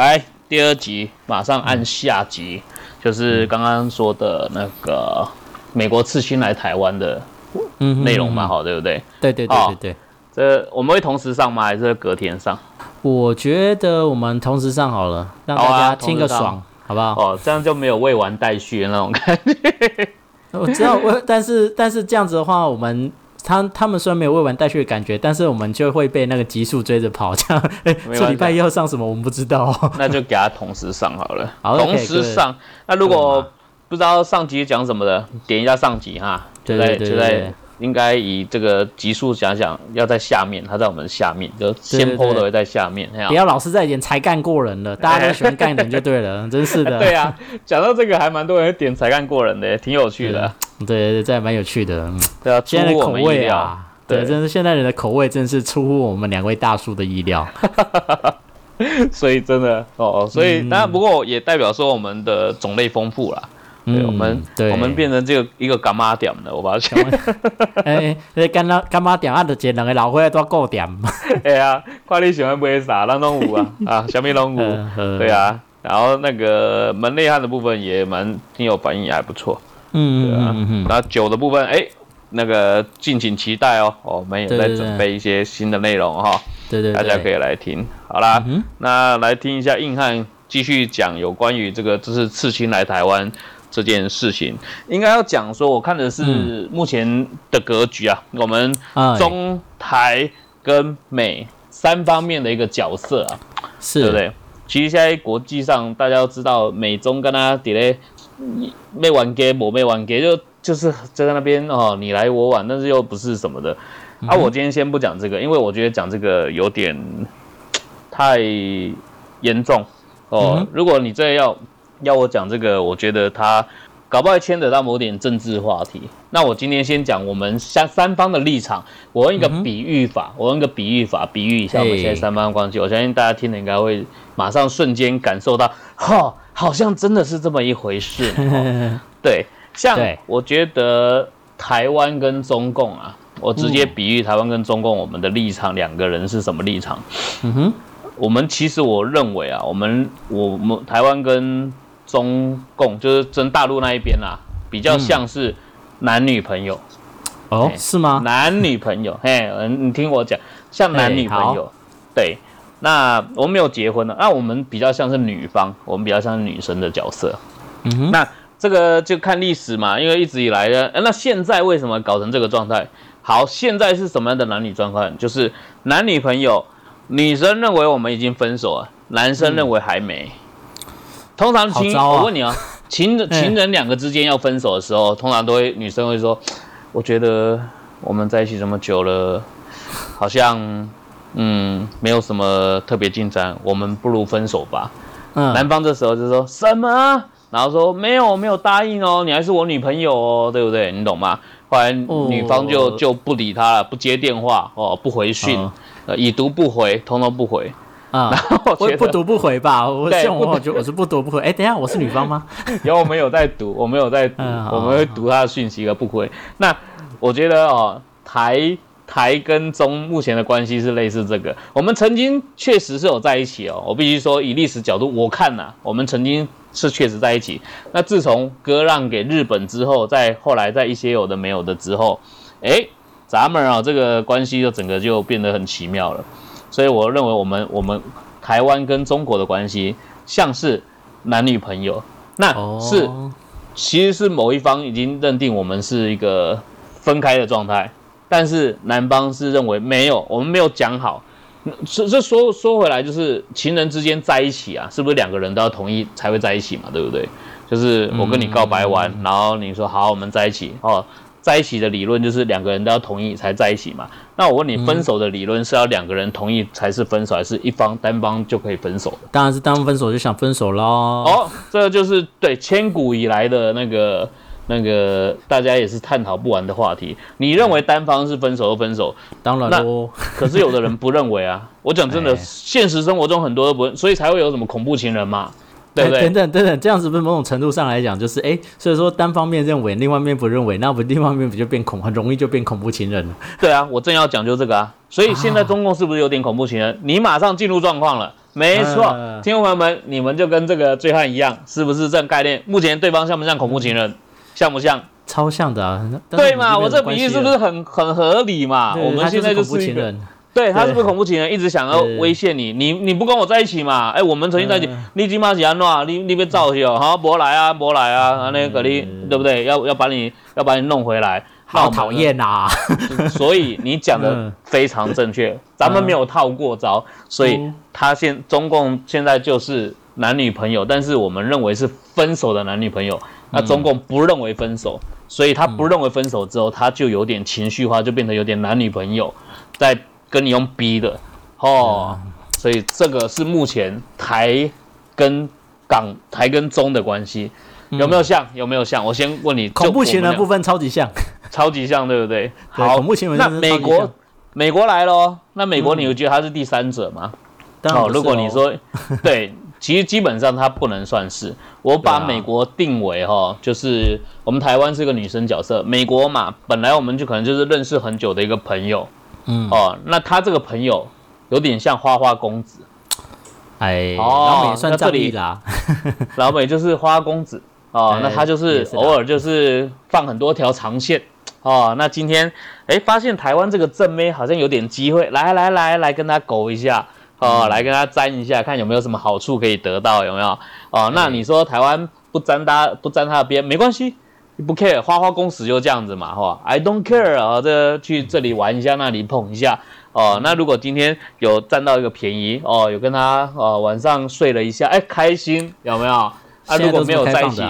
来第二集马上按下集，就是刚刚说的那个美国刺青来台湾的嗯内容嘛，好，对不对？对对对好对对。这我们会同时上吗？还是隔天上？我觉得我们同时上好了，让大家听个爽，好不好？哦，这样就没有未完待续的那种感觉。我知道，我但是但是这样子的话，我们他他们虽然没有未完待续的感觉，但是我们就会被那个集数追着跑，这样。这礼拜一要上什么我们不知道。哦 那就给他同时上好了，好同时上。那如果不知道上集讲什么的，点一下上集哈，对对对对应该以这个集数想想，要在下面，它在我们下面，就先对对抛的会在下面，不要老是在一点才干过人了，大家都喜欢干人就对了，真是的。对啊，讲到这个还蛮多人点才干过人的，也挺有趣的。对对，这还蛮有趣的。嗯对啊，现在的口。味啊，对，对真是现代人的口味，真是出乎我们两位大叔的意料。所以真的哦，所以嗯当然不过也代表说我们的种类丰富啦。对，嗯我们对我们变成这个一个干妈点的，我发现。哎，那干妈干妈点啊？就一两个老伙仔都够点。哎呀，看你喜欢买啥，咱拢有啊啊，小米拢有。嗯对，啊，然后那个门内汉的部分也蛮挺有反应，也还不错。嗯对啊嗯嗯嗯，然后酒的部分，哎，那个敬请期待哦，哦我们也在准备一些新的内容哈，对对对，大家可以来听。好啦，嗯那来听一下硬汉继续讲有关于这个这次刺青来台湾这件事情，应该要讲说，我看的是嗯。目前的格局啊，我们哎中台跟美三方面的一个角色啊，是，对不对？其实现在国际上大家都知道，美中跟他底嘞没玩 game，我没玩 game，就就是就在那边哦，你来我往，但是又不是什么的。嗯啊，我今天先不讲这个，因为我觉得讲这个有点太严重哦。嗯如果你这要要我讲这个，我觉得他搞不好牵扯到某点政治话题。那我今天先讲我们三三方的立场，我用一个比喻法，我用一个比喻法比喻一下我们现在三方的关系。我相信大家听了应该会马上瞬间感受到，哈，好像真的是这么一回事。哦对，像我觉得台湾跟中共啊，我直接比喻台湾跟中共，我们的立场，两个人是什么立场？嗯哼，我们其实我认为啊，我们我们台湾跟中共就是真大陆那一边啊，比较像是男女朋友，哦哎，是吗？男女朋友，嘿，嗯你听我讲，像男女朋友，对。那我们没有结婚了，那我们比较像是女方，我们比较像是女生的角色。嗯哼，那这个就看历史嘛，因为一直以来的，呃那现在为什么搞成这个状态？好，现在是什么样的男女状况？就是男女朋友，女生认为我们已经分手了，男生认为还没。通常情，啊我问你啊，情人 情人两个之间要分手的时候，通常都会女生会说，我觉得我们在一起这么久了，好像嗯没有什么特别进展，我们不如分手吧。嗯男嗯，方这时候就说什么？然后说没有，没有答应哦，你还是我女朋友哦，对不对？你懂吗？后来哦女方就就不理他了，不接电话哦，不回讯哦，呃，已读不回，通通不回。啊，我觉得我不读不回吧？我像我，我就 我是不读不回。哎，等一下，我是女方吗？有我们有在读，我们有在读，嗯我们会读他的讯息而不回。那我觉得哦，台台跟中目前的关系是类似这个。我们曾经确实是有在一起哦，我必须说，以历史角度我看呐、我们曾经是确实在一起。那自从割让给日本之后，在后来在一些有的没有的之后，哎，咱们啊这个关系就整个就变得很奇妙了。所以我认为我们我们台湾跟中国的关系像是男女朋友，那哦，是其实是某一方已经认定我们是一个分开的状态，但是男方是认为没有，我们没有讲好。这这说说回来，就是情人之间在一起啊，是不是两个人都要同意才会在一起嘛？对不对？就是我跟你告白完，然后你说好，我们在一起哦，在一起的理论就是两个人都要同意才在一起嘛。那我问你，分手的理论是要两个人同意才是分手，还是一方单方就可以分手的？当然是单方分手就想分手喽。哦，这就是对千古以来的那个那个大家也是探讨不完的话题。你认为单方是分手就分手，当然喽，可是有的人不认为啊。我讲真的，哎现实生活中很多都不认，所以才会有什么恐怖情人嘛，对不对等？等等等，这样子不是某种程度上来讲，就是哎，所以说单方面认为，另外一面不认为，那不另外一面不就变恐，很容易就变恐怖情人了。对啊，我正要讲究这个啊。所以现在中共是不是有点恐怖情人？你马上进入状况了，没错，嗯听众朋友们，你们就跟这个醉汉一样，是不是这个概念？目前对方像不像恐怖情人？像不像？超像的啊，对嘛？我这比喻是不是？很很合理嘛？我们现在就是情人，对他是不是恐怖情人？一直想要威胁你，你你不跟我在一起嘛？哎，我们曾经在一起嗯，你今嘛是安怎？你你别造去哦，好，不来啊，不来啊，啊那个你嗯对不对？要要把你要把你弄回来，好讨厌呐！所以你讲的嗯非常正确，咱们没有套过招，所以嗯他现中共现在就是男女朋友，但是我们认为是分手的男女朋友，那中共不认为分手，所以他不认为分手之后，他就有点情绪化，就变成有点男女朋友在跟你用逼的哦，所以这个是目前台跟港台跟中的关系。有没有像？有没有像？我先问你，恐怖情人部分超级像，超级像，对不对？好，恐怖情人那美国，美国来咯，那美国嗯你会觉得他是第三者吗？哦，如果你哦说 对，其实基本上他不能算是。我把美国定为哈，就是我们台湾是个女生角色，美国嘛，本来我们就可能就是认识很久的一个朋友。嗯，哦。那他这个朋友有点像花花公子，哎，哦老美算那这里啦，老美就是花花公子。哦，哎那他就是偶尔就是放很多条长线。哦。那今天哎，发现台湾这个正妹好像有点机会，来来来来跟他勾一下哦，嗯来跟他沾一下，看有没有什么好处可以得到，有没有？哦，那哎你说台湾不沾他不沾他的边没关系。不 care，花花公子就这样子嘛，哈，I don't care 啊，这去这里玩一下，那里碰一下，哦，那如果今天有占到一个便宜，哦，有跟他哦晚上睡了一下，哎，开心有没有？啊，如果没有在一起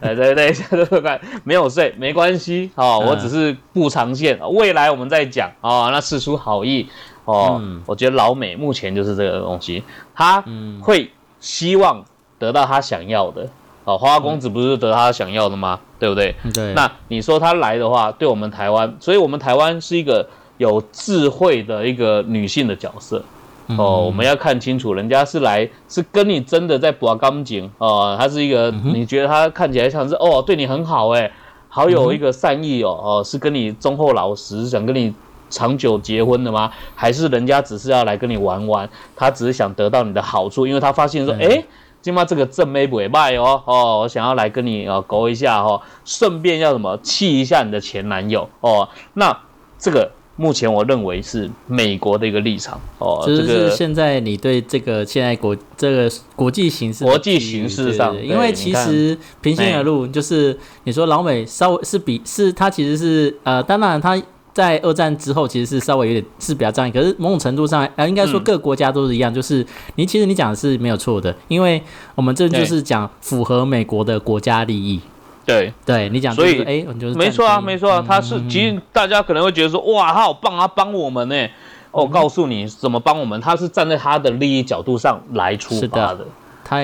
对对 对，现在都看没有睡没关系哦，嗯我只是不长线，未来我们再讲哦，那事出好意哦，嗯我觉得老美目前就是这个东西，他嗯会希望得到他想要的。哦，花花公子不是得他想要的吗？对不对？对，那你说他来的话，对我们台湾，所以我们台湾是一个有智慧的一个女性的角色。嗯哦，我们要看清楚，人家是来是跟你真的在拔钢筋哦，他是一个，嗯你觉得他看起来像是哦对你很好哎，好有一个善意哦哦，是跟你忠厚老实，想跟你长久结婚的吗？还是人家只是要来跟你玩玩，他只是想得到你的好处，因为他发现说，对哎。今妈这个正妹不卖哦哦，我想要来跟你哦勾一下哦，顺便要什么气一下你的前男友哦。那这个目前我认为是美国的一个立场哦，就是这个现在你对这个现在国这个国际形势的国际形势上因为其实平心而论，就是你说老美稍微是比是他其实是呃，当然它。在二战之后，其实是稍微有点是比较仗义，可是某种程度上，呃，应该说嗯。各国家都是一样，就是你其实你讲的是没有错的，因为我们这就是讲符合美国的国家利益，对，对你讲，所以哎，我们就是没错啊，没错啊，他是其实大家可能会觉得说，哇，他好棒啊，帮我们呢。哦，我告诉你怎么帮我们，他是站在他的利益角度上来出发的。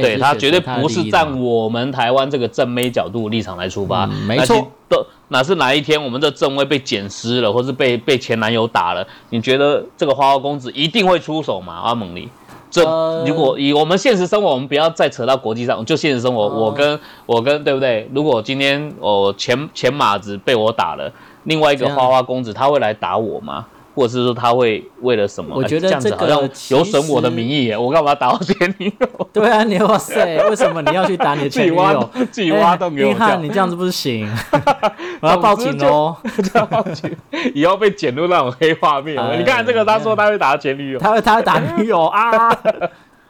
对他绝对不是站我们台湾这个正妹角度立场来出发，嗯没错。都哪是哪一天我们这正位被捡尸了，或是被被前男友打了，你觉得这个花花公子一定会出手吗？阿蒙尼，这、呃如果以我们现实生活，我们不要再扯到国际上，就现实生活，哦我跟我跟对不对？如果今天哦前前马子被我打了，另外一个花花公子他会来打我吗？或者是说他会为了什么？我觉得哎这个好像有损我的名义耶，我干嘛打我前女友？对啊，你哇塞，为什么你要去打你的自己挖前女友？自己挖洞给我你这样子不行，我要报警哦！以后被剪入那种黑画面。哎你看这个，他说他会打前女友。他会他会打女友啊！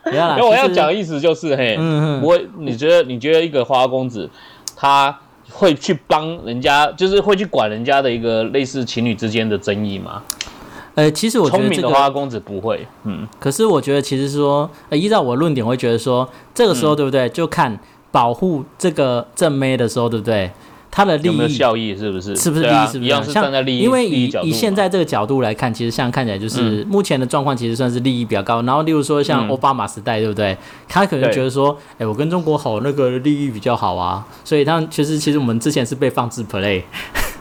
不要啦，因为我要讲的意思就是，嘿，嗯嗯不会，你觉得你觉得一个花花公子，他会去帮人家，就是会去管人家的一个类似情侣之间的争议吗？呃，其实我觉得这个，花花公子不会，嗯，可是我觉得其实说，呃，依照我的论点，我会觉得说，这个时候嗯对不对？就看保护这个正妹的时候，对不对？他的利益效益？是不是？是不是利益？是不一样是像站在利益，因为以以现在这个角度来看，其实像看起来就是、目前的状况，其实算是利益比较高。然后，例如说像嗯奥巴马时代，对不对？他可能觉得说，哎、我跟中国好，那个利益比较好啊。所以他其实其实我们之前是被放置 play，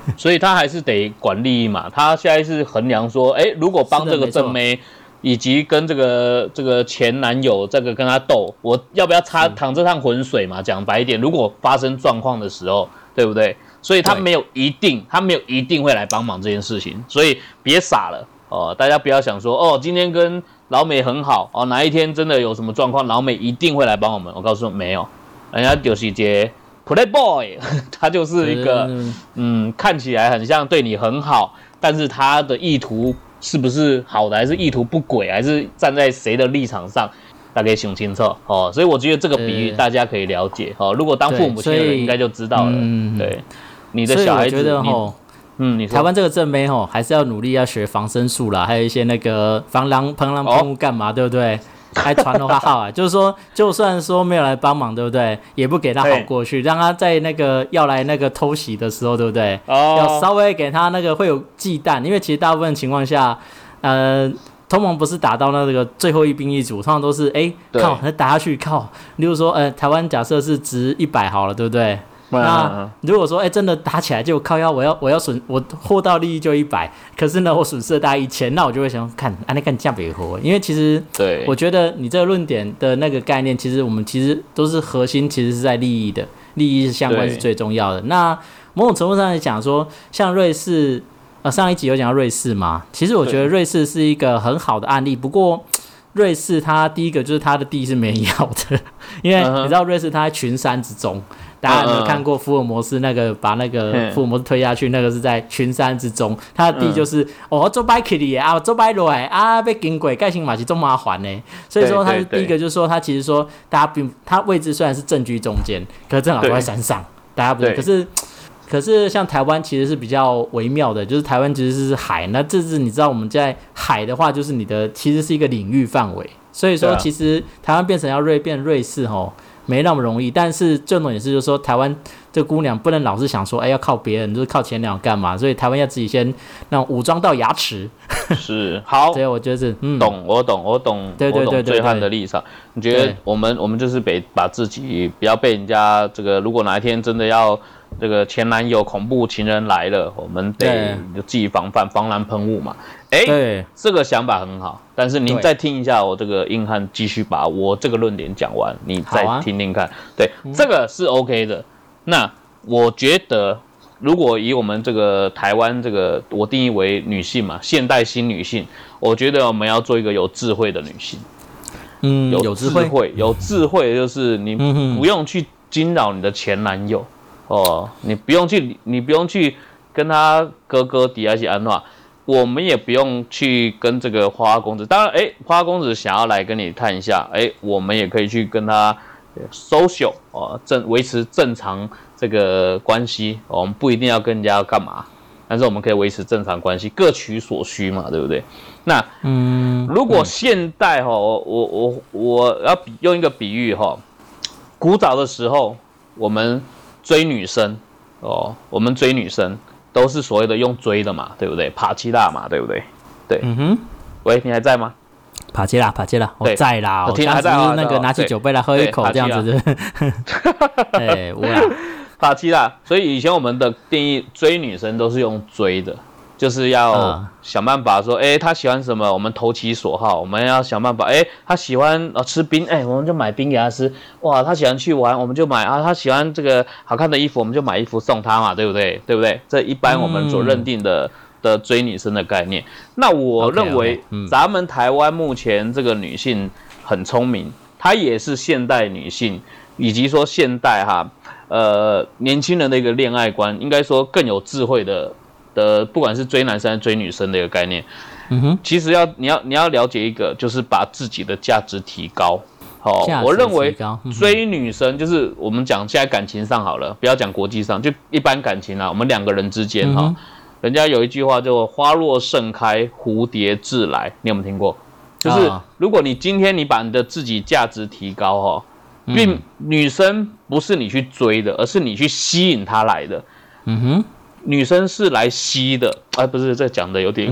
所以他还是得管利益嘛。他现在是衡量说，哎，如果帮这个正妹，以及跟这个这个前男友这个跟他斗，我要不要擦淌这趟浑水嘛？讲白一点，如果发生状况的时候，对不对？所以他对没有一定，他没有一定会来帮忙这件事情，所以别傻了。哦，大家不要想说哦，今天跟老美很好哦，哪一天真的有什么状况，老美一定会来帮我们。我告诉你，没有，人家就是接 Playboy，他就是一个嗯，看起来很像对你很好，但是他的意图是不是好的，还是意图不轨，还是站在谁的立场上，大家可以想清楚哦。所以我觉得这个比喻大家可以了解哦。如果当父母亲的人应该就知道了，嗯对，你的小孩子，嗯，你台湾这个正妹吼，还是要努力要学防身术啦，还有一些那个防狼防狼喷雾干嘛，对不对？还传的话好啊，就是说，就算说没有来帮忙，对不对？也不给他好过去，让他在那个要来那个偷袭的时候，对不对？哦，要稍微给他那个会有忌惮，因为其实大部分情况下，呃，同盟不是打到那个最后一兵一卒，通常都是哎靠，那打下去靠。例如说，呃，台湾假设是值一百好了，对不对？那如果说哎真的打起来就靠腰，我要我要损我获到利益就一百，可是呢我损失了大概一千，那我就会想看啊那干价别活，因为其实对，我觉得你这个论点的那个概念，其实我们其实都是核心，其实是在利益的，利益是相关是最重要的。那某种程度上来讲说，像瑞士，呃上一集有讲到瑞士嘛，其实我觉得瑞士是一个很好的案例，不过瑞士它第一个就是它的地是没人要的，因为你知道瑞士它在群山之中。大家有没有看过福尔摩斯那个把那个福尔摩斯推下去？那个是在群山之中，他的地就是哦，做白克里啊，做白罗哎啊，被警鬼盖新马其这么麻烦呢。所以说他是第一个，就是说他其实说大家并他位置虽然是正居中间，可是正好都在山上，大家不对。可是可是像台湾其实是比较微妙的，就是台湾其实是海，那这是你知道我们在海的话，就是你的其实是一个领域范围。所以说其实台湾变成要瑞变瑞士吼。没那么容易，但是这种也是，就是说，台湾这姑娘不能老是想说，哎，要靠别人，就是靠前两干嘛？所以台湾要自己先那武装到牙齿。是好，所以我觉得是，嗯，懂，我懂，我懂，对对对对，醉汉的立场。你觉得我们我们就是得把自己不要被人家这个，如果哪一天真的要这个前男友恐怖情人来了，我们得自己防范，防狼喷雾嘛。哎，这个想法很好，但是您再听一下我这个硬汉，继续把我这个论点讲完，你再听听看。对，这个是 OK 的。那我觉得，如果以我们这个台湾这个我定义为女性嘛，现代新女性，我觉得我们要做一个有智慧的女性。嗯，有智慧，有智慧就是你不用去惊扰你的前男友哦，你不用去，你不用去跟他哥哥底下去安话。我们也不用去跟这个花花公子，当然，哎，花花公子想要来跟你探一下，哎，我们也可以去跟他 social 哦，正维持正常这个关系，我们不一定要跟人家干嘛，但是我们可以维持正常关系，各取所需嘛，对不对？那，嗯，如果现代哈，我我我要比用一个比喻哈，古早的时候，我们追女生哦，我们追女生。都是所谓的用追的嘛，对不对？爬七大嘛，对不对？对，嗯哼。喂，你还在吗？爬七啦，爬七啦，我在啦。我听还在那个拿起酒杯来喝一口这样子。哎，我爬七啦。所以以前我们的定义，追女生都是用追的。就是要想办法说，哎，他喜欢什么，我们投其所好。我们要想办法，哎，他喜欢呃吃冰，哎，我们就买冰给他吃。哇，他喜欢去玩，我们就买啊。他喜欢这个好看的衣服，我们就买衣服送他嘛，对不对？对不对？这一般我们所认定的的追女生的概念。那我认为，咱们台湾目前这个女性很聪明，她也是现代女性，以及说现代哈，呃，年轻人的一个恋爱观，应该说更有智慧的。的不管是追男生追女生的一个概念，嗯哼，其实要你要你要了解一个，就是把自己的价值提高。好，我认为追女生就是我们讲现在感情上好了，不要讲国际上，就一般感情啊，我们两个人之间哈，人家有一句话叫“花若盛开，蝴蝶自来”，你有没有听过？就是如果你今天你把你的自己价值提高哈，并女生不是你去追的，而是你去吸引她来的。嗯哼。女生是来吸的，哎，不是，这讲的有点，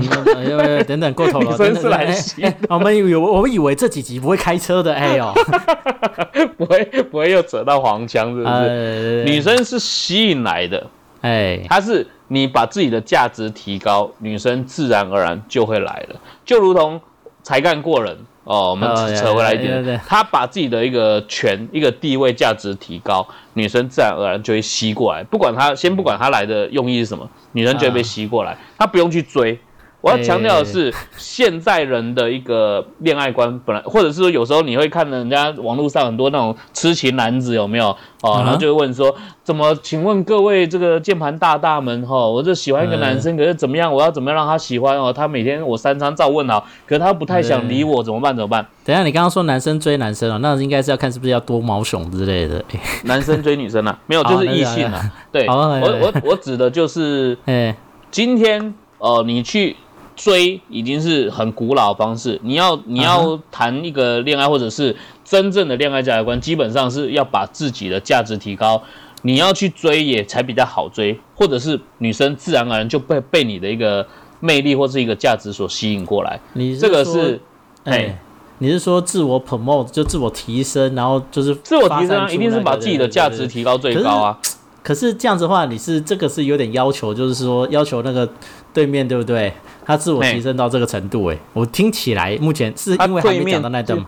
等等过头了。女生是来吸，我们以为我们以为这几集不会开车的，哎呦，不会不会又扯到黄腔，是不是？女生是吸引来的，哎，她是你把自己的价值提高，女生自然而然就会来了，就如同才干过人。哦，我们扯回来一点，他把自己的一个权、一个地位、价值提高，女生自然而然就会吸过来。不管他先不管他来的用意是什么，女生就会被吸过来。他不用去追，我要强调的是，现在人的一个恋爱观，本来或者是说有时候你会看人家网络上很多那种痴情男子有没有哦，然后就会问说，怎么？请问各位这个键盘大大们哈，我就喜欢一个男生，可是怎么样？我要怎么样让他喜欢哦？他每天我三餐照问啊，可是他不太想理我，怎么办？怎么办？等下你刚刚说男生追男生哦，那应该是要看是不是要多毛熊之类的。男生追女生啊？没有，就是异性啊。对，我我我指的就是，哎，今天哦，你去。追已经是很古老的方式，你要你要谈一个恋爱，或者是真正的恋爱价值观，基本上是要把自己的价值提高，你要去追也才比较好追，或者是女生自然而然就被被你的一个魅力或是一个价值所吸引过来。你这个是，哎，你是说自我 promote 就自我提升，然后就是自我提升，一定是把自己的价值提高最高啊。可是这样子的话，你是这个是有点要求，就是说要求那个对面对不对？他自我提升到这个程度，哎，我听起来目前是因为还没讲到那段，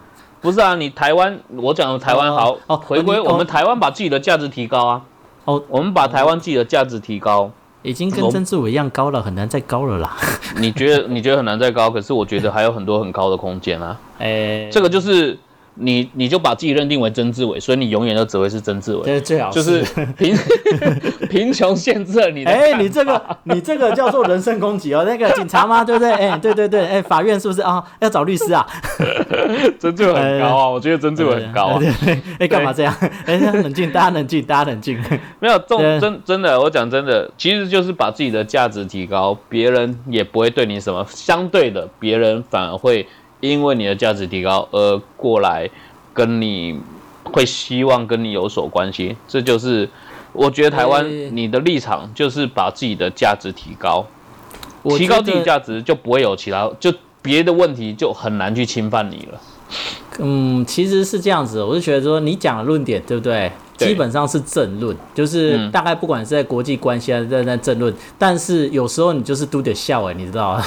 不是啊？你台湾，我讲的台湾好哦，回归我们台湾把自己的价值提高啊，哦，我们把台湾自己的价值提高，已经跟曾志伟一样高了，很难再高了啦。你觉得你觉得很难再高，可是我觉得还有很多很高的空间啊。哎，这个就是。你你就把自己认定为曾志伟，所以你永远都只会是曾志伟。这是，最好就是 贫贫穷限制了你。哎，你这个你这个叫做人身攻击哦。那个警察吗？对不对？哎，对对对，哎，法院是不是啊？要找律师啊？曾志伟很高啊，我觉得曾志伟很高啊。哎，干嘛这样？哎，冷静，大家冷静，大家冷静。没有，真真真的，我讲真的，其实就是把自己的价值提高，别人也不会对你什么。相对的，别人反而会。因为你的价值提高而过来跟你会希望跟你有所关系，这就是我觉得台湾你的立场就是把自己的价值提高，提高自己价值就不会有其他就别的问题就很难去侵犯你了。嗯，其实是这样子，我是觉得说你讲的论点对不对？基本上是政论，就是大概不管是在国际关系还是在在政论，但是有时候你就是嘟点笑哎，你知道吗？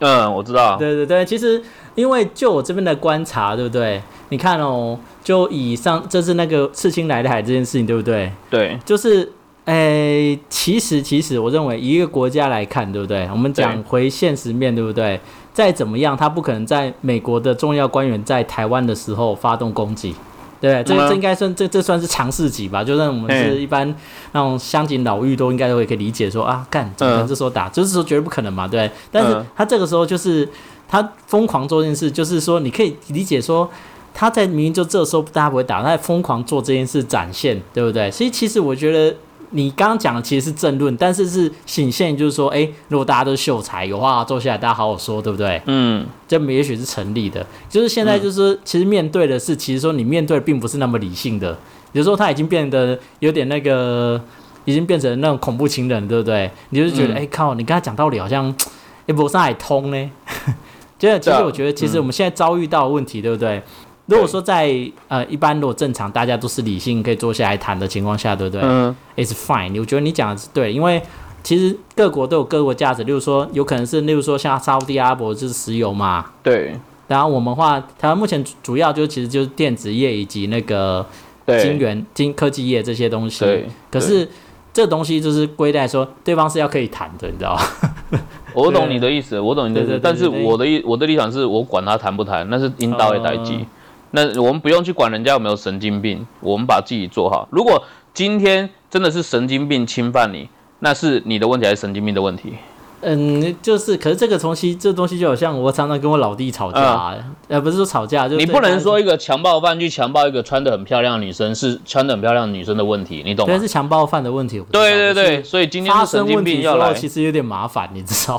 嗯，我知道。对对对，其实因为就我这边的观察，对不对？你看哦，就以上这是那个刺青来的海这件事情，对不对？对，就是诶，其实其实我认为一个国家来看，对不对？我们讲回现实面对不对？再怎么样，他不可能在美国的重要官员在台湾的时候发动攻击。对，这这应该算这这算是常识级吧？就算我们是一般那种乡井老妪都应该会可以理解说啊，干怎么能这时候打？就是说绝对不可能嘛，对。但是他这个时候就是他疯狂做这件事，就是说你可以理解说他在明明就这时候大家不会打，他在疯狂做这件事展现，对不对？所以其实我觉得。你刚刚讲的其实是正论，但是是显现，就是说，哎，如果大家都秀才，有话坐下来，大家好好说，对不对？嗯，这也许是成立的。就是现在，就是其实面对的是，其实说你面对并不是那么理性的，有时候他已经变得有点那个，已经变成那种恐怖情人，对不对？你就觉得，哎靠，你跟他讲道理好像也不上海通呢。就其实我觉得，其实我们现在遭遇到问题，对不对？如果说在呃一般如果正常大家都是理性可以坐下来谈的情况下，对不对？嗯，It's fine。我觉得你讲的是对，因为其实各国都有各国价值。例如说，有可能是例如说像沙特阿拉伯就是石油嘛。对。然后我们话，台湾目前主要就其实就是电子业以及那个金元金科技业这些东西。对。可是这东西就是归在说对方是要可以谈的，你知道吗？我懂你的意思，我懂你的意思。但是我的意我的立场是我管他谈不谈，那是引导的代际。那我们不用去管人家有没有神经病，我们把自己做好。如果今天真的是神经病侵犯你，那是你的问题还是神经病的问题？嗯，就是，可是这个东西，这东西就好像我常常跟我老弟吵架，呃，不是说吵架，就你不能说一个强暴犯去强暴一个穿的很漂亮的女生是穿的很漂亮的女生的问题，你懂吗？是强暴犯的问题。对对对，所以今天神经病要来，其实有点麻烦，你知道？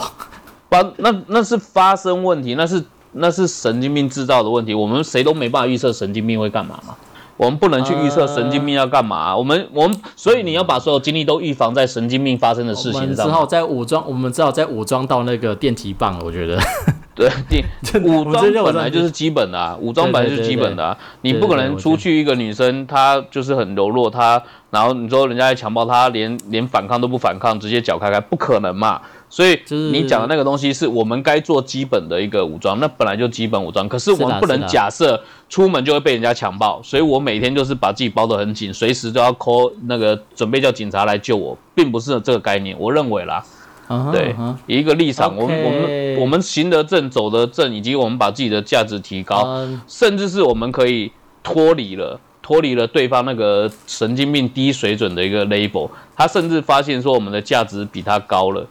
发那那是发生问题，那是。那是神经病制造的问题，我们谁都没办法预测神经病会干嘛嘛？我们不能去预测神经病要干嘛。我们我们所以你要把所有精力都预防在神经病发生的事情上。只好在武装，我们只好在武装到那个电击棒。我觉得，对，电 武装本来就是基本的，啊，武装本来就是基本的。啊。你不可能出去一个女生，她就是很柔弱，她然后你说人家在强暴她，连连反抗都不反抗，直接脚开开，不可能嘛。所以你讲的那个东西是我们该做基本的一个武装，那本来就基本武装。可是我们不能假设出门就会被人家强暴，所以我每天就是把自己包得很紧，随时都要 call 那个准备叫警察来救我，并不是这个概念。我认为啦，嗯哼对一个立场，我们我们我们行得正，走得正，以及我们把自己的价值提高，嗯甚至是我们可以脱离了脱离了对方那个神经病低水准的一个 label，他甚至发现说我们的价值比他高了，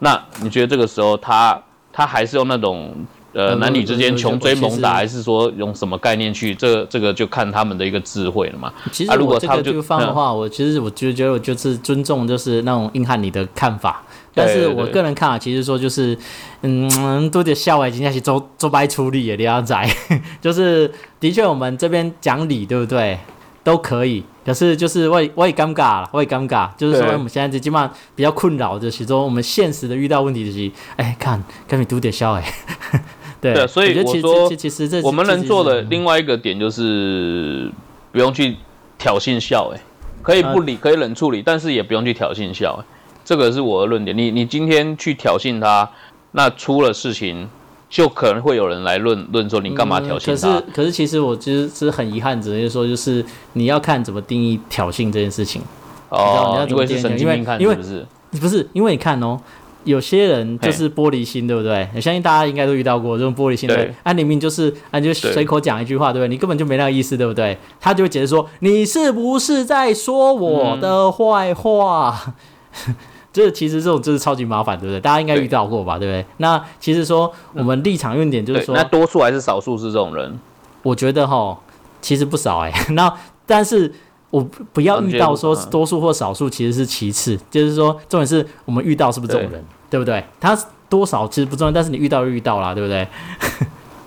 那你觉得这个时候他他还是用那种呃嗯男女之间我穷追猛打，还是说用什么概念去？这这个就看他们的一个智慧了嘛。其实啊如果我这个地方的话，我其实我就觉得我就是尊重，就是那种硬汉你的看法。但是我个人看法，其实说就是，嗯，多点笑话已经开始做做白处理了，你要仔，就是的确我们这边讲理，对不对？都可以，可是就是我也我也尴尬了，我也尴尬，就是说我们现在基本上比较困扰的，就是说我们现实的遇到问题就是，哎，看跟你读点笑哎，对对所以我说其实这我们能做的另外一个点就是不用去挑衅笑，哎，可以不理，可以冷处理，但是也不用去挑衅笑，哎，这个是我的论点。你你今天去挑衅他，那出了事情，就可能会有人来论论说你干嘛挑衅他嗯可是，可是其实我其实是很遗憾，只能说就是你要看怎么定义挑衅这件事情。哦你要哦，怎么因为是神经病看因为不是？不是因为你看哦，有些人就是玻璃心，对不对？我相信大家应该都遇到过这种玻璃心的对。啊，明明就是啊，就随口讲一句话，对不对？你根本就没那个意思，对不对？他就会解释说，你是不是在说我的坏话？这其实这种就是超级麻烦，对不对？大家应该遇到过吧，对不对？那其实说我们立场论点就是，说那，多数还是少数是这种人。我觉得哈，其实不少哎、那但是我不不要遇到说嗯多数或少数，其实是其次，就是说重点是我们遇到是不是这种人，对不对？他多少其实不重要，但是你遇到就遇到啦，对不对？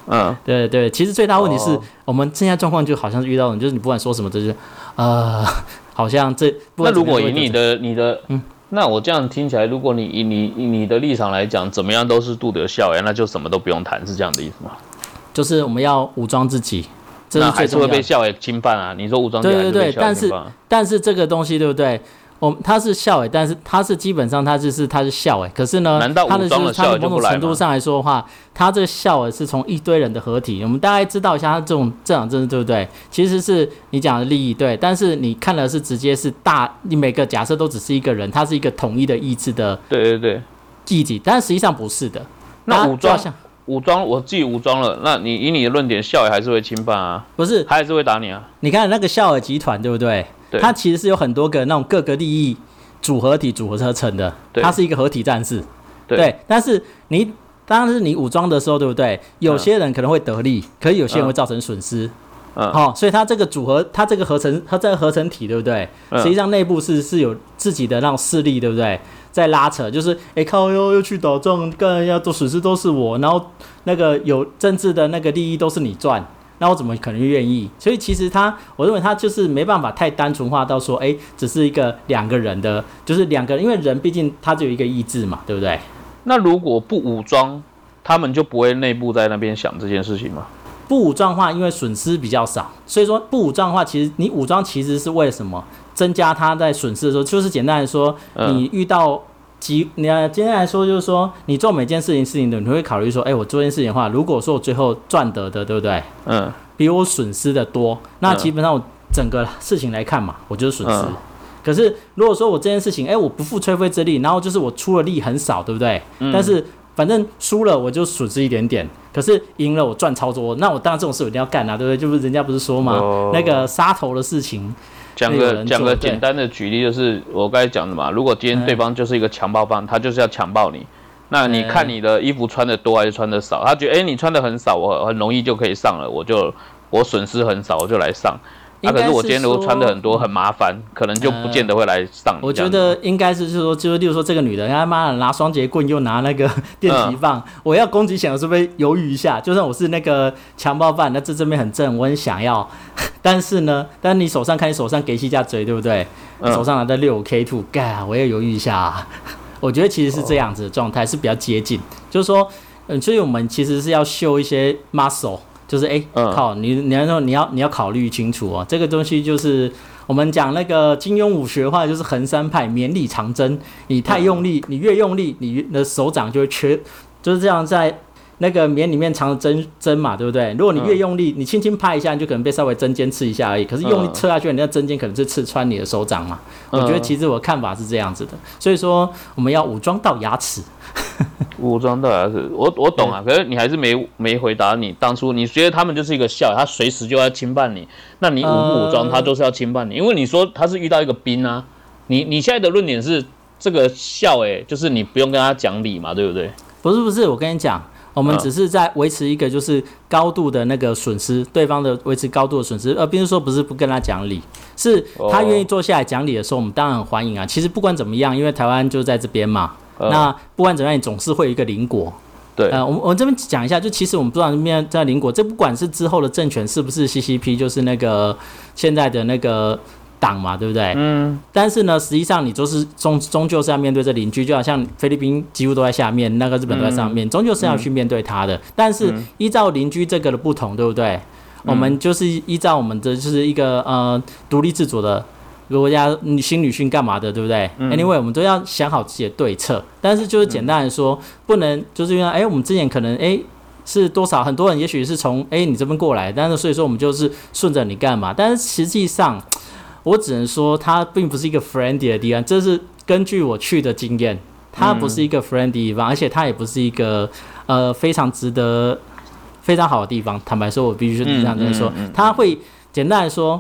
嗯，对对，其实最大问题是、哦我们现在状况就好像是遇到人，就是你不管说什么，就是呃，好像这那如果以你的你的，嗯那我这样听起来，如果你以你以你的立场来讲，怎么样都是杜德效哎，那就什么都不用谈，是这样的意思吗？就是我们要武装自己，这是会是最重要的。被校委侵犯啊！你说武装自己对对对但是但是这个东西对不对？我他是校委，但是他是基本上他就是他是校委，可是呢，难道他的就是他的某种程度上来说的话，他这个校委是从一堆人的合体。我们大概知道一下他这种这种政治对不对？其实是你讲的利益对，但是你看的是直接是大，你每个假设都只是一个人，他是一个统一的意志的对对对，意志，但实际上不是的。那武装武装我自己武装了，那你以你的论点，校委还是会侵犯啊，不是？他还是会打你啊。你看那个校委集团对不对？对它其实是有很多个那种各个利益组合体组合而成的，它是一个合体战士。对但是你当然是你武装的时候，对不对？有些人可能会得利，可是有些人会造成损失。嗯，好、所以它这个组合，它这个合成，它这个合成体，对不对？嗯实际上内部是是有自己的那种势力，对不对？在拉扯，就是哎靠又又去打仗，干人家做损失都是我，然后那个有政治的那个利益都是你赚，那我怎么可能愿意？所以其实他，我认为他就是没办法太单纯化到说，哎，只是一个两个人的，就是两个人，因为人毕竟他只有一个意志嘛，对不对？那如果不武装，他们就不会内部在那边想这件事情吗？不武装化，因为损失比较少，所以说不武装化，其实你武装其实是为了什么？增加他在损失的时候，就是简单来说，嗯你遇到几，你要今天来说就是说，你做每件事情事情的，你会考虑说，哎、我做这件事情的话，如果说我最后赚得的，对不对？嗯，比我损失的多，那嗯基本上我整个事情来看嘛，我就是损失。嗯可是如果说我这件事情，哎、我不付吹灰之力，然后就是我出的力很少，对不对？嗯但是反正输了我就损失一点点，可是赢了我赚超多，那我当然这种事我一定要干啊，对不对？就是人家不是说嘛，哦那个杀头的事情，讲个讲个简单的举例，就是我刚才讲的嘛。如果今天嗯对方就是一个强暴犯，他就是要强暴你，那你嗯看你的衣服穿的多还是穿的少？他觉得哎、诶你穿的很少，我很容易就可以上了，我就我损失很少，我就来上。那、应该可是我今天如果穿的很多，很麻烦，可能就不见得会来上你我觉。得应该是就是说，就是例如说这个女的，她妈的拿双节棍又拿那个 电击棒，嗯我要攻击前我是不是犹豫一下？就算我是那个强暴犯，那这这边很正，我很想要，但是呢，但你手上看你手上给起一下嘴，对不对？嗯手上拿的六 K two，干，我要犹豫一下、啊。我觉得其实是这样子的状态，是比较接近，就是说，嗯，所以我们其实是要秀一些 muscle，就是哎、靠，你你要说你要你要考虑清楚哦，这个东西就是我们讲那个金庸武学的话，就是横山派绵里藏针，你太用力，你越用力，你的手掌就会缺，就是这样在那个棉里面藏着针针嘛，对不对？如果你越用力，你轻轻拍一下，你就可能被稍微针尖刺一下而已。可是用力刺下去，你那针尖可能是刺穿你的手掌嘛。我觉得其实我看法是这样子的，所以说我们要武装到牙齿。武装到牙齿，我我懂啊，可是你还是没没回答你当初你觉得他们就是一个笑，他随时就要侵犯你，那你武不武装他就是要侵犯你，因为你说他是遇到一个兵啊，你你现在的论点是这个笑哎，就是你不用跟他讲理嘛，对不对？不是不是，我跟你讲，我们只是在维持一个就是高度的那个损失，对方的维持高度的损失，而不是说不是不跟他讲理，是他愿意坐下来讲理的时候，我们当然很欢迎啊。其实不管怎么样，因为台湾就在这边嘛。那不管怎么样，你总是会有一个邻国。对，呃，我们我们这边讲一下，就其实我们不知道面在邻国，这不管是之后的政权是不是 CCP，就是那个现在的那个党嘛，对不对？嗯。但是呢，实际上你就是终终究是要面对这邻居，就好像菲律宾几乎都在下面，那个日本都在上面，终究是要去面对他的。但是依照邻居这个的不同，对不对？我们就是依照我们的就是一个呃独立自主的。国家新女性干嘛的，对不对？Anyway，我们都要想好自己的对策。但是就是简单来说，不能就是因为哎，我们之前可能哎是多少很多人，也许是从哎你这边过来，但是所以说我们就是顺着你干嘛？但是实际上，我只能说它并不是一个 friendly 的地方。这是根据我去的经验，它不是一个 friendly 地方，而且它也不是一个呃非常值得非常好的地方。坦白说，我必须是这样跟你说，它会简单来说。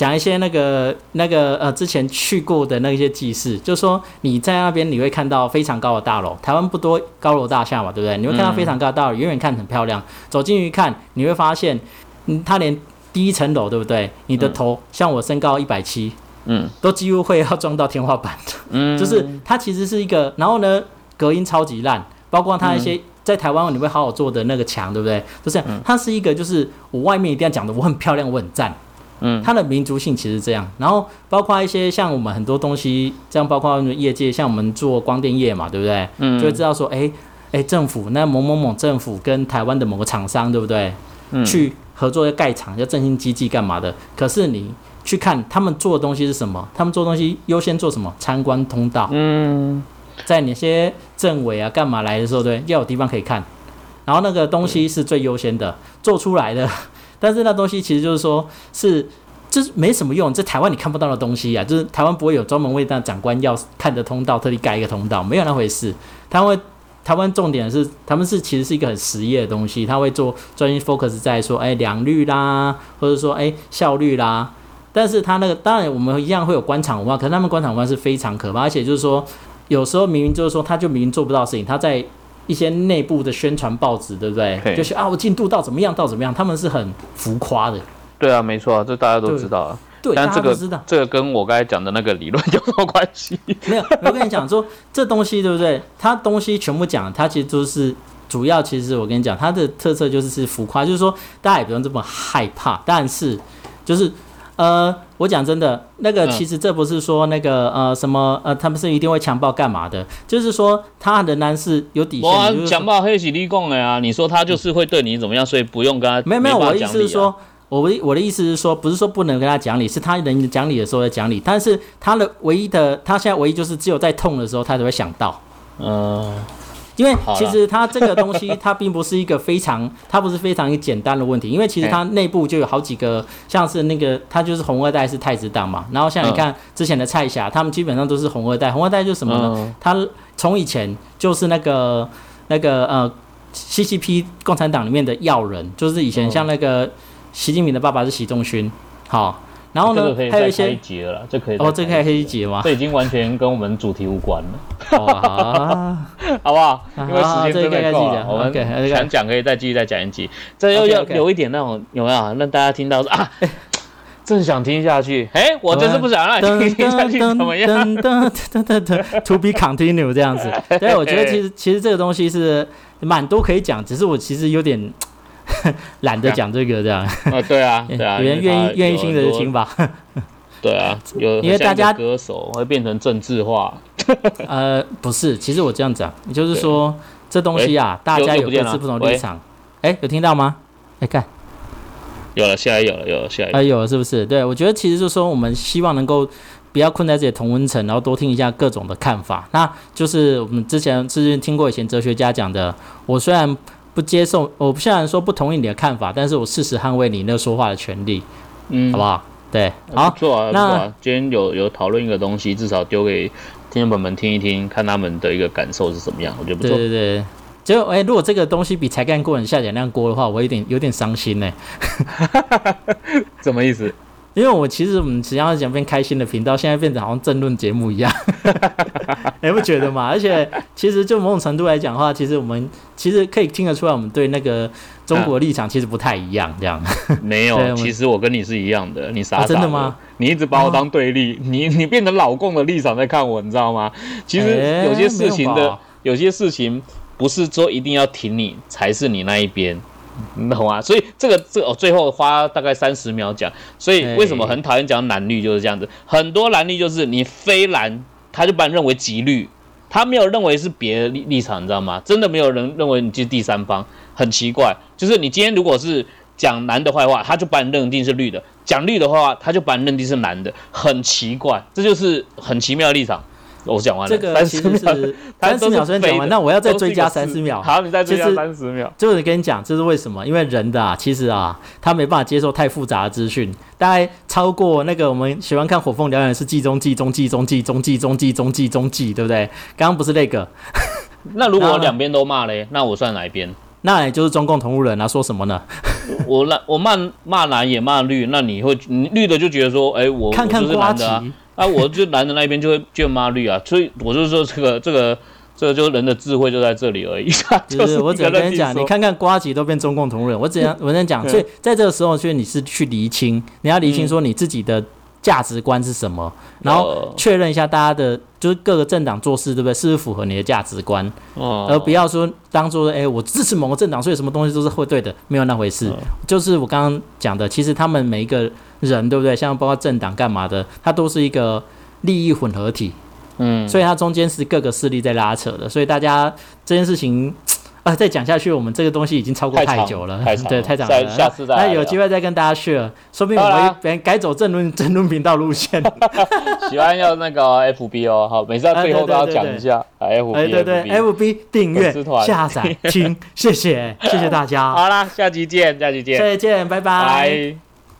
讲一些那个那个呃，之前去过的那些祭祀，就是说你在那边你会看到非常高的大楼，台湾不多高楼大厦嘛，对不对？你会看到非常高的大楼，远远看很漂亮，走进去看你会发现，嗯，它连第一层楼，对不对？你的头像我身高一百七，嗯，都几乎会要撞到天花板的，嗯，就是它其实是一个，然后呢，隔音超级烂，包括它一些在台湾你会好好做的那个墙，对不对？就是它是一个，就是我外面一定要讲的，我很漂亮，我很赞。嗯，它的民族性其实这样，然后包括一些像我们很多东西，这样包括业界，像我们做光电业嘛，对不对？嗯，就会知道说，哎哎，政府那某某某政府跟台湾的某个厂商，对不对？嗯，去合作要盖厂，要振兴经济干嘛的？可是你去看他们做的东西是什么？他们做东西优先做什么？参观通道。嗯，在哪些政委啊干嘛来的时候，对，要有地方可以看，然后那个东西是最优先的做出来的。但是那东西其实就是说，是这没什么用，这台湾你看不到的东西啊，就是台湾不会有专门为那长官要看的通道，特地盖一个通道，没有那回事。他会台湾重点是，他们是其实是一个很实业的东西，他会做专业 focus 在说，哎，良率啦，或者说哎效率啦。但是他那个当然我们一样会有官场文化，可是他们官场文化是非常可怕，而且就是说有时候明明就是说他就明明做不到事情，他在。一些内部的宣传报纸，对不对？就是啊，我进度到怎么样，到怎么样，他们是很浮夸的。对啊，没错，这大家都知道啊。对，但这个知道，这个跟我刚才讲的那个理论有什么关系？没有，我跟你讲说，这东西对不对？它东西全部讲，它其实都是主要。其实我跟你讲，它的特色就是是浮夸，就是说大家也不用这么害怕，但是就是。呃，我讲真的，那个其实这不是说那个呃什么呃，他们是一定会强暴干嘛的？就是说他仍然是有底线。强暴黑起立功了呀，你说他就是会对你怎么样，所以不用跟他。没有没有，我的意思是说，我的我的意思是说，不是说不能跟他讲理，是他能讲理的时候在讲理，但是他的唯一的，他现在唯一就是只有在痛的时候，他才会想到。嗯。因为其实它这个东西，它并不是一个非常，它不是非常一个简单的问题。因为其实它内部就有好几个，像是那个，它就是红二代是太子党嘛。然后像你看之前的蔡霞，他们基本上都是红二代。红二代就是什么呢？他从以前就是那个那个呃，CCP 共产党里面的要人，就是以前像那个习近平的爸爸是习仲勋，好。然后呢，还有一些节了，这可以哦，这可以黑节吗？这已经完全跟我们主题无关了，好不好？因为时间真的够了，我们想讲可以再继续再讲一集。这又要有一点那种有没有让大家听到说啊，正想听下去，哎，我真是不想让你听下去，怎么样？To be continue 这样子。对，我觉得其实其实这个东西是蛮多可以讲，只是我其实有点。懒得讲这个，这样啊，对啊，对啊，有人愿意愿意听的就听吧。对啊，有因为大家歌手会变成政治化。呃，不是，其实我这样讲，就是说这东西啊，大家有各自不同立场。哎，有听到吗？哎，看，有了，现在有了，有了，现在哎有了，是不是？对，我觉得其实就是说，我们希望能够不要困在自己的同温层，然后多听一下各种的看法。那就是我们之前之前听过以前哲学家讲的，我虽然不接受，我虽然说不同意你的看法，但是我事实捍卫你那说话的权利，嗯好不好？对，好不，错啊，不那啊。今天有有讨论一个东西，至少丢给听众朋友们听一听，看他们的一个感受是怎么样，我觉得不对错。对对。结果，哎、如果这个东西比才干过人下减量锅的话，我有点有点伤心呢、什么意思？因为我其实我们只要讲变开心的频道，现在变成好像政论节目一样，你不觉得吗？而且其实就某种程度来讲的话，其实我们其实可以听得出来，我们对那个中国立场其实不太一样，这样。没有，其实我跟你是一样的，你傻啊傻真的吗？你一直把我当对立，你 你变成老共的立场在看我，你知道吗？其实哎有些事情的有些事情不是说一定要挺你才是你那一边。你 懂吗？所以这个这个、哦、最后花大概三十秒讲，所以为什么很讨厌讲蓝绿就是这样子？很多蓝绿就是你非蓝，他就把你认为极绿，他没有认为是别的立立场，你知道吗？真的没有人认为你是第三方，很奇怪。就是你今天如果是讲蓝的坏话，他就把你认定是绿的；讲绿的话，他就把你认定是蓝的，很奇怪，这就是很奇妙的立场。我讲完了，这个其30秒实是三十秒先讲完，那我要再追加三十秒。好，你再追加三十秒。就是跟你讲，这是为什么？因为人的啊，其实啊，他没办法接受太复杂的资讯，大概超过那个我们喜欢看《火凤燎原》是计中计中计中计中计中计中计中计，对不对？刚刚不是那个，那如果两边都骂嘞，那我算哪一边？那也就是中共同路人啊，说什么呢？我蓝我骂骂蓝也骂绿，那你会你绿的就觉得说，哎、我看看瓜吉蓝的啊，啊，我就男的那一边就会就骂绿啊，所以我就说这个这个这个就是人的智慧就在这里而已，就 就是是我只能跟你讲，你看看瓜吉都变中共同路人，我只能 我能讲，嗯所以在这个时候，所以你是去厘清，你要厘清说你自己的价值观是什么，然后呃确认一下大家的，就是各个政党做事，对不对？是不是符合你的价值观？哦。而不要说当做哎、我支持某个政党，所以什么东西都是会对的，没有那回事。嗯就是我刚刚讲的，其实他们每一个人，对不对？像包括政党干嘛的，它都是一个利益混合体，嗯，所以它中间是各个势力在拉扯的。所以大家这件事情。啊，再讲下去，我们这个东西已经超过太久了，对，太长再了。下次再来那有聊机会再跟大家 share，说不定我好啦们改走政论政论频道路线。喜欢要那个 FB 哦，好，每次到最后都要讲一下，哎，FB，哎，对对 FB，FB 订阅下载、听，谢谢，谢谢大家，好啦，下期见，下期见，下期见，拜拜。拜。